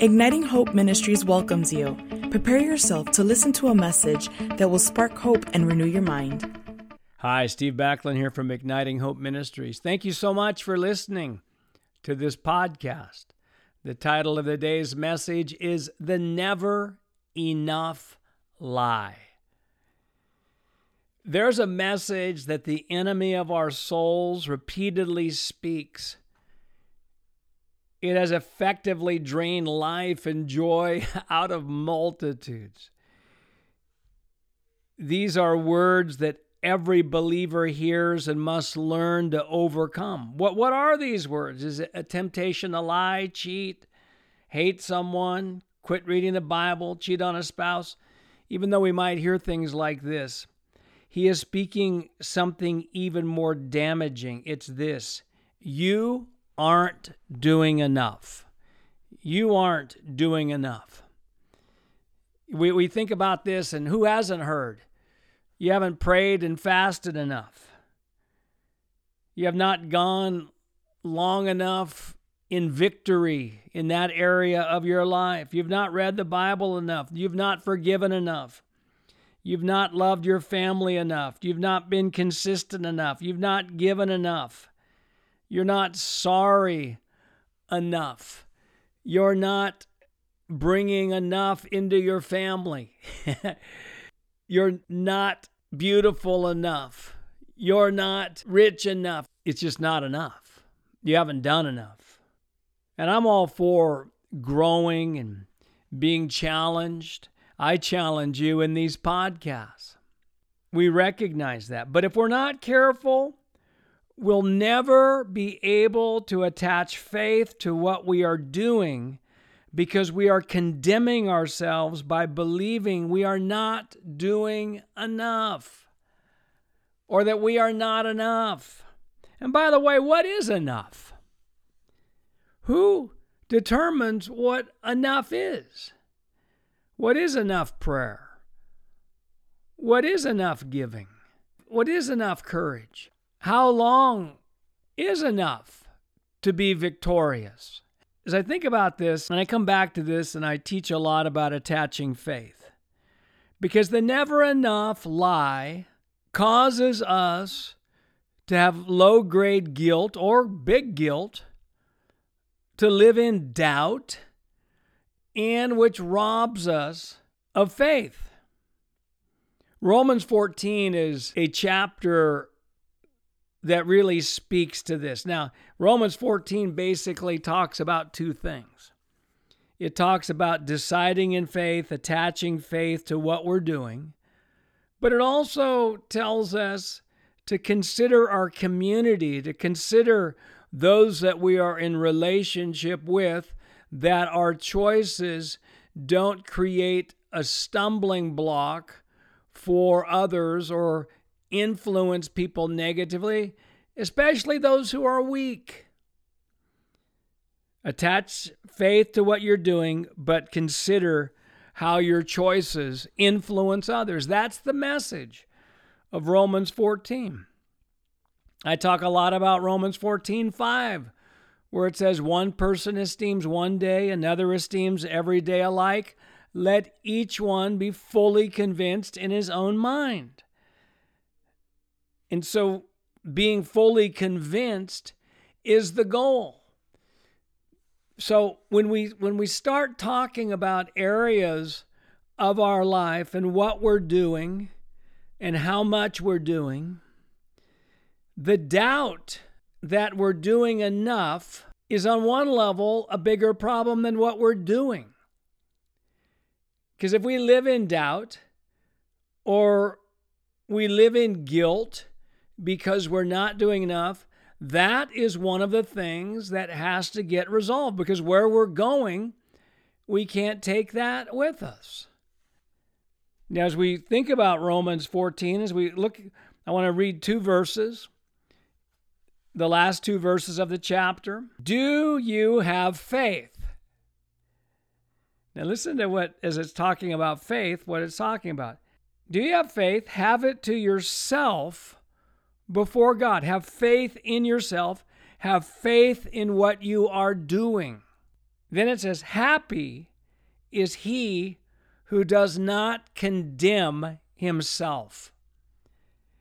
Igniting Hope Ministries welcomes you. Prepare yourself to listen to a message that will spark hope and renew your mind. Hi, Steve Backlund here from Igniting Hope Ministries. Thank you so much for listening to this podcast. The title of the day's message is The Never Enough Lie. There's a message that the enemy of our souls repeatedly speaks. It has effectively drained life and joy out of multitudes. These are words that every believer hears and must learn to overcome. What, what are these words? Is it a temptation to lie, cheat, hate someone, quit reading the Bible, cheat on a spouse? Even though we might hear things like this, he is speaking something even more damaging. It's this you aren't doing enough. You aren't doing enough. We, we think about this, and who hasn't heard? You haven't prayed and fasted enough. You have not gone long enough in victory in that area of your life. You've not read the Bible enough. You've not forgiven enough. You've not loved your family enough. You've not been consistent enough. You've not given enough. You're not sorry enough. You're not bringing enough into your family. You're not beautiful enough. You're not rich enough. It's just not enough. You haven't done enough. And I'm all for growing and being challenged. I challenge you in these podcasts. We recognize that. But if we're not careful, we'll never be able to attach faith to what we are doing because we are condemning ourselves by believing we are not doing enough or that we are not enough. And by the way, what is enough? Who determines what enough is? What is enough prayer? What is enough giving? What is enough courage? How long is enough to be victorious? As I think about this, and I come back to this, and I teach a lot about attaching faith, because the never enough lie causes us to have low grade guilt or big guilt, to live in doubt, and which robs us of faith. Romans 14 is a chapter that really speaks to this. Now, Romans 14 basically talks about two things. It talks about deciding in faith, attaching faith to what we're doing, but it also tells us to consider our community, to consider those that we are in relationship with, that our choices don't create a stumbling block for others or influence people negatively, especially those who are weak. Attach faith to what you're doing, but consider how your choices influence others. That's the message of Romans 14. I talk a lot about Romans 14 5, where it says, One person esteems one day, another esteems every day alike. Let each one be fully convinced in his own mind. And so being fully convinced is the goal. So when we when we start talking about areas of our life and what we're doing and how much we're doing, the doubt that we're doing enough is on one level a bigger problem than what we're doing. Because if we live in doubt or we live in guilt because we're not doing enough, that is one of the things that has to get resolved because where we're going, we can't take that with us. Now, as we think about Romans 14, as we look, I want to read two verses, the last two verses of the chapter. Do you have faith? Now, listen to what, as it's talking about faith, what it's talking about. Do you have faith? Have it to yourself before God. Have faith in yourself. Have faith in what you are doing. Then it says, Happy is he who does not condemn himself.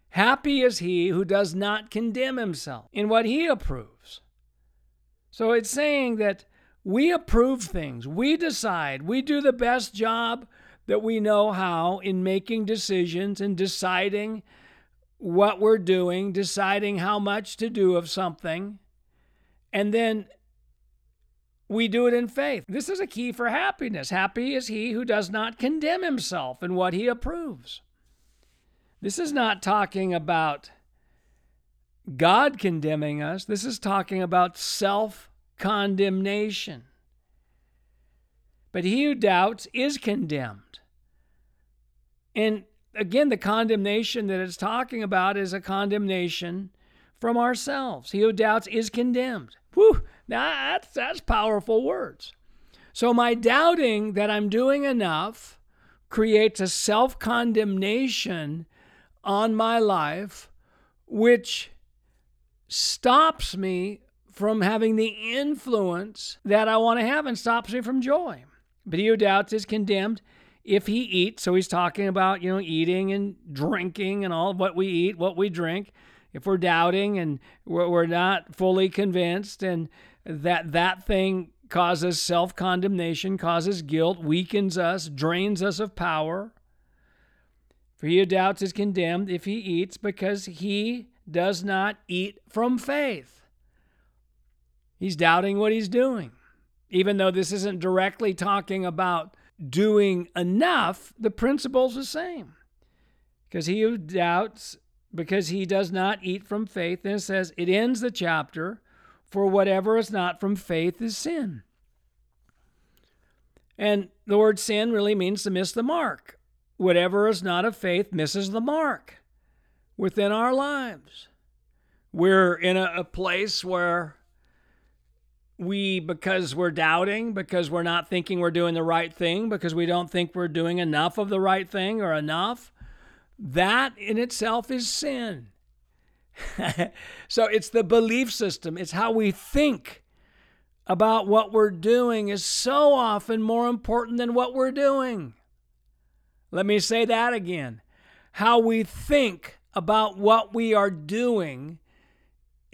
Happy is he who does not condemn himself in what he approves. So it's saying that we approve things, we decide, we do the best job that we know how in making decisions and deciding what we're doing, deciding how much to do of something, and then we do it in faith. This is a key for happiness. Happy is he who does not condemn himself in what he approves. This is not talking about God condemning us, this is talking about self condemnation. But he who doubts is condemned. And again, the condemnation that it's talking about is a condemnation from ourselves. He who doubts is condemned. Whew, that's, that's powerful words. So, my doubting that I'm doing enough creates a self condemnation on my life, which stops me from having the influence that I want to have and stops me from joy. But he who doubts is condemned if he eats. So he's talking about, you know, eating and drinking and all what we eat, what we drink. If we're doubting and we're not fully convinced and that that thing causes self condemnation, causes guilt, weakens us, drains us of power. For he who doubts is condemned if he eats because he does not eat from faith. He's doubting what he's doing. Even though this isn't directly talking about doing enough, the principle's the same. Because he who doubts, because he does not eat from faith, and it says, it ends the chapter, for whatever is not from faith is sin. And the word sin really means to miss the mark. Whatever is not of faith misses the mark within our lives. We're in a, a place where we, because we're doubting, because we're not thinking we're doing the right thing, because we don't think we're doing enough of the right thing or enough, that in itself is sin. so it's the belief system, it's how we think about what we're doing is so often more important than what we're doing. Let me say that again. How we think about what we are doing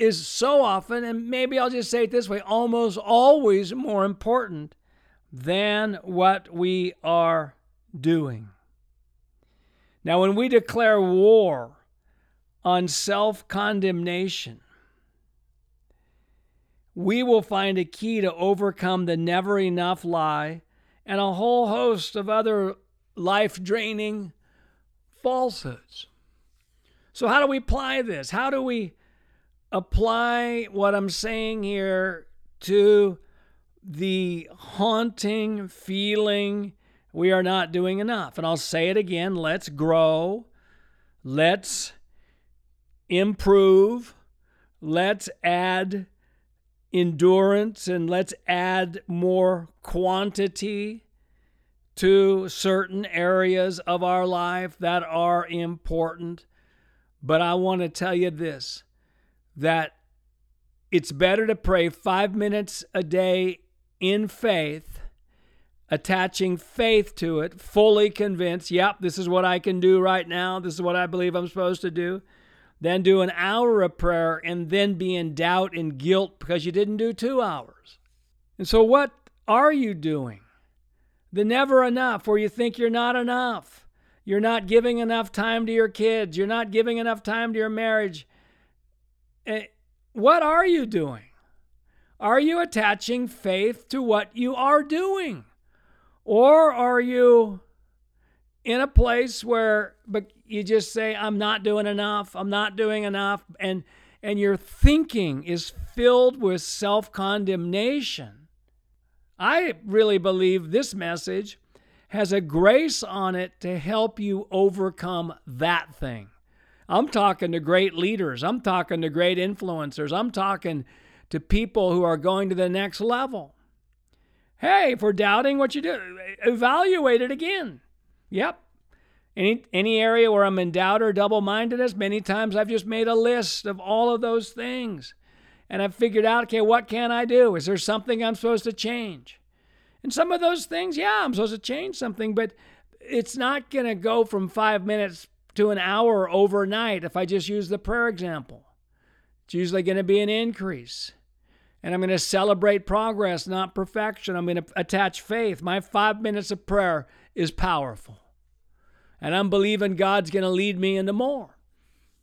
is so often, and maybe I'll just say it this way almost always more important than what we are doing. Now, when we declare war on self condemnation, we will find a key to overcome the never enough lie and a whole host of other life draining falsehoods. So, how do we apply this? How do we apply what I'm saying here to the haunting feeling we are not doing enough? And I'll say it again let's grow, let's improve, let's add endurance, and let's add more quantity to certain areas of our life that are important. But I want to tell you this that it's better to pray five minutes a day in faith, attaching faith to it, fully convinced, yep, this is what I can do right now, this is what I believe I'm supposed to do, than do an hour of prayer and then be in doubt and guilt because you didn't do two hours. And so, what are you doing? The never enough, where you think you're not enough. You're not giving enough time to your kids. You're not giving enough time to your marriage. Eh, what are you doing? Are you attaching faith to what you are doing? Or are you in a place where but you just say I'm not doing enough, I'm not doing enough and and your thinking is filled with self-condemnation. I really believe this message has a grace on it to help you overcome that thing. I'm talking to great leaders. I'm talking to great influencers. I'm talking to people who are going to the next level. Hey, if we're doubting what you do, evaluate it again. Yep. Any, any area where I'm in doubt or double mindedness, many times I've just made a list of all of those things. And I've figured out, okay, what can I do? Is there something I'm supposed to change? And some of those things, yeah, I'm supposed to change something, but it's not going to go from five minutes to an hour overnight if I just use the prayer example. It's usually going to be an increase. And I'm going to celebrate progress, not perfection. I'm going to attach faith. My five minutes of prayer is powerful. And I'm believing God's going to lead me into more.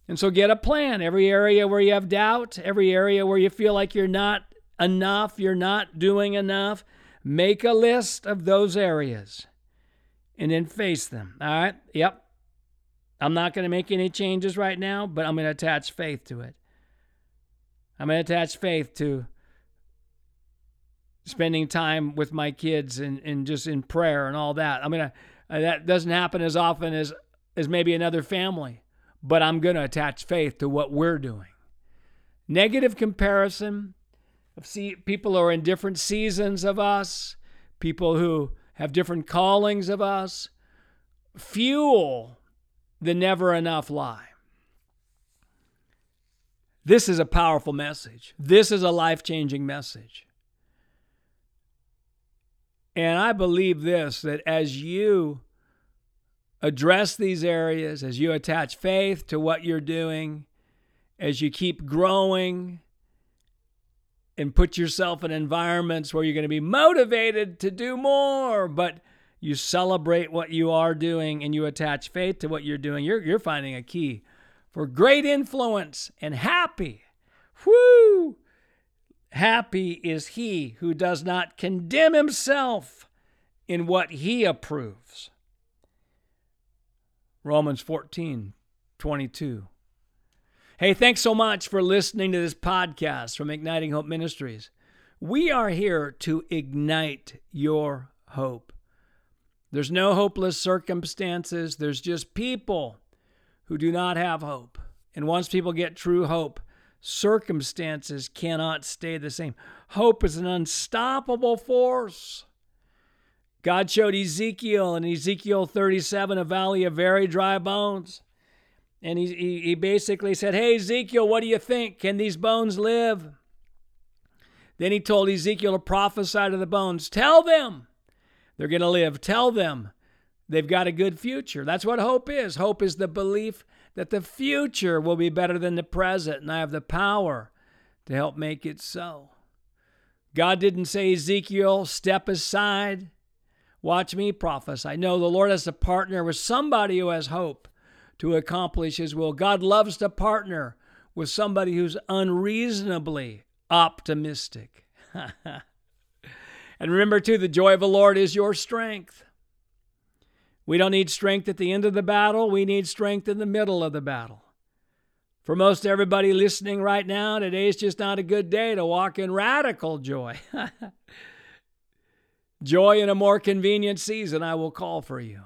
And so get a plan. Every area where you have doubt, every area where you feel like you're not enough, you're not doing enough, make a list of those areas and then face them. All right? Yep. I'm not going to make any changes right now, but I'm going to attach faith to it. I'm going to attach faith to spending time with my kids and, and just in prayer and all that. I'm going to, uh, that doesn't happen as often as, as maybe another family, but I'm going to attach faith to what we're doing. Negative comparison of see, people who are in different seasons of us, people who have different callings of us, fuel the never enough lie. This is a powerful message. This is a life changing message. And I believe this that as you address these areas, as you attach faith to what you're doing, as you keep growing and put yourself in environments where you're going to be motivated to do more, but you celebrate what you are doing and you attach faith to what you're doing, you're, you're finding a key for great influence and happy. Whoo! Happy is he who does not condemn himself in what he approves. Romans 14, 22. Hey, thanks so much for listening to this podcast from Igniting Hope Ministries. We are here to ignite your hope. There's no hopeless circumstances, there's just people who do not have hope. And once people get true hope, circumstances cannot stay the same. Hope is an unstoppable force. God showed Ezekiel in Ezekiel 37 a valley of very dry bones. And he, he, he basically said, Hey, Ezekiel, what do you think? Can these bones live? Then he told Ezekiel to prophesy to the bones. Tell them they're going to live. Tell them they've got a good future. That's what hope is. Hope is the belief that the future will be better than the present, and I have the power to help make it so. God didn't say, Ezekiel, step aside. Watch me prophesy. No, the Lord has to partner with somebody who has hope to accomplish His will. God loves to partner with somebody who's unreasonably optimistic. and remember, too, the joy of the Lord is your strength. We don't need strength at the end of the battle, we need strength in the middle of the battle. For most everybody listening right now, today is just not a good day to walk in radical joy. joy in a more convenient season, I will call for you.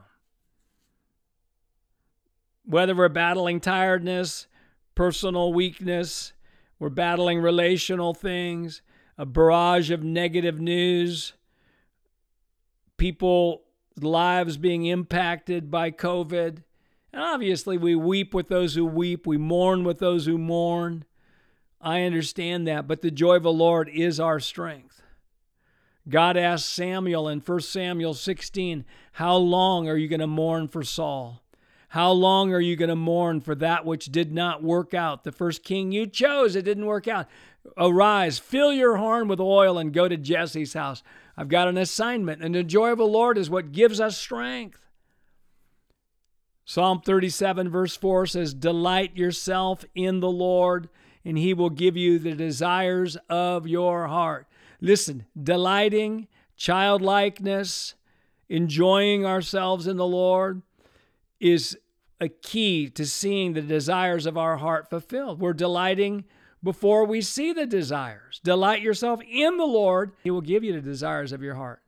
Whether we're battling tiredness, personal weakness, we're battling relational things, a barrage of negative news, people lives being impacted by COVID. And obviously, we weep with those who weep, we mourn with those who mourn. I understand that, but the joy of the Lord is our strength. God asked Samuel in 1 Samuel 16, How long are you going to mourn for Saul? How long are you going to mourn for that which did not work out? The first king you chose, it didn't work out. Arise, fill your horn with oil, and go to Jesse's house. I've got an assignment, and the joy of the Lord is what gives us strength. Psalm 37, verse 4 says, Delight yourself in the Lord, and he will give you the desires of your heart. Listen, delighting, childlikeness, enjoying ourselves in the Lord is a key to seeing the desires of our heart fulfilled. We're delighting before we see the desires. Delight yourself in the Lord, He will give you the desires of your heart.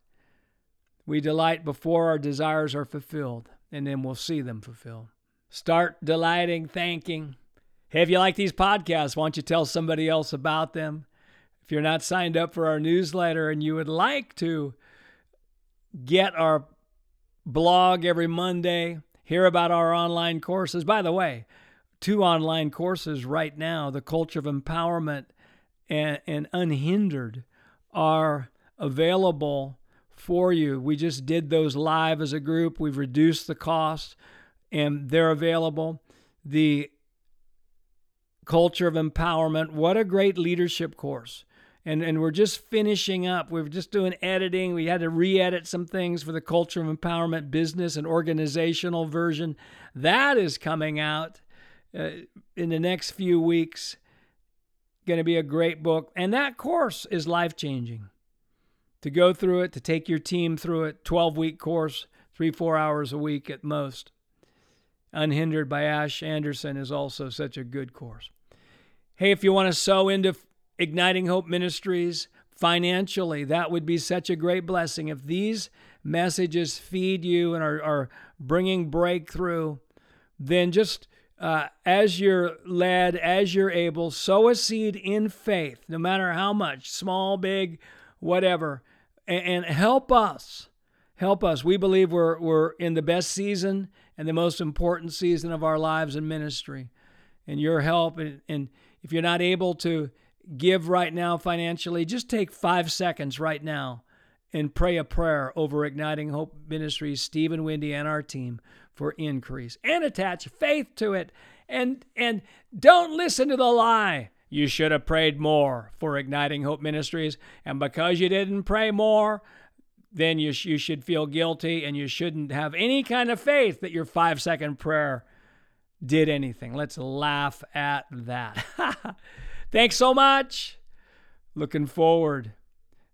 We delight before our desires are fulfilled, and then we'll see them fulfilled. Start delighting, thanking. Hey, if you like these podcasts, why don't you tell somebody else about them? If you're not signed up for our newsletter and you would like to get our blog every Monday, hear about our online courses. By the way, two online courses right now the culture of empowerment and, and unhindered are available for you. We just did those live as a group. We've reduced the cost and they're available. The culture of empowerment. What a great leadership course. And, and we're just finishing up. We're just doing editing. We had to re edit some things for the culture of empowerment business and organizational version. That is coming out uh, in the next few weeks. Going to be a great book. And that course is life changing. To go through it, to take your team through it, 12 week course, three, four hours a week at most. Unhindered by Ash Anderson is also such a good course. Hey, if you want to sow into Igniting Hope Ministries financially, that would be such a great blessing. If these messages feed you and are, are bringing breakthrough, then just uh, as you're led, as you're able, sow a seed in faith, no matter how much, small, big, whatever, and, and help us. Help us. We believe we're, we're in the best season and the most important season of our lives and ministry. And your help, and, and if you're not able to give right now financially, just take five seconds right now and pray a prayer over Igniting Hope Ministries, Stephen Wendy, and our team for increase. And attach faith to it. And and don't listen to the lie. You should have prayed more for Igniting Hope Ministries. And because you didn't pray more, then you, sh- you should feel guilty and you shouldn't have any kind of faith that your five second prayer did anything. Let's laugh at that. Thanks so much. Looking forward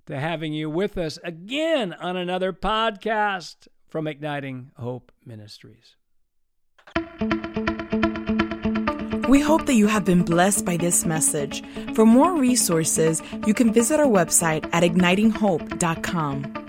to having you with us again on another podcast from Igniting Hope Ministries. We hope that you have been blessed by this message. For more resources, you can visit our website at ignitinghope.com.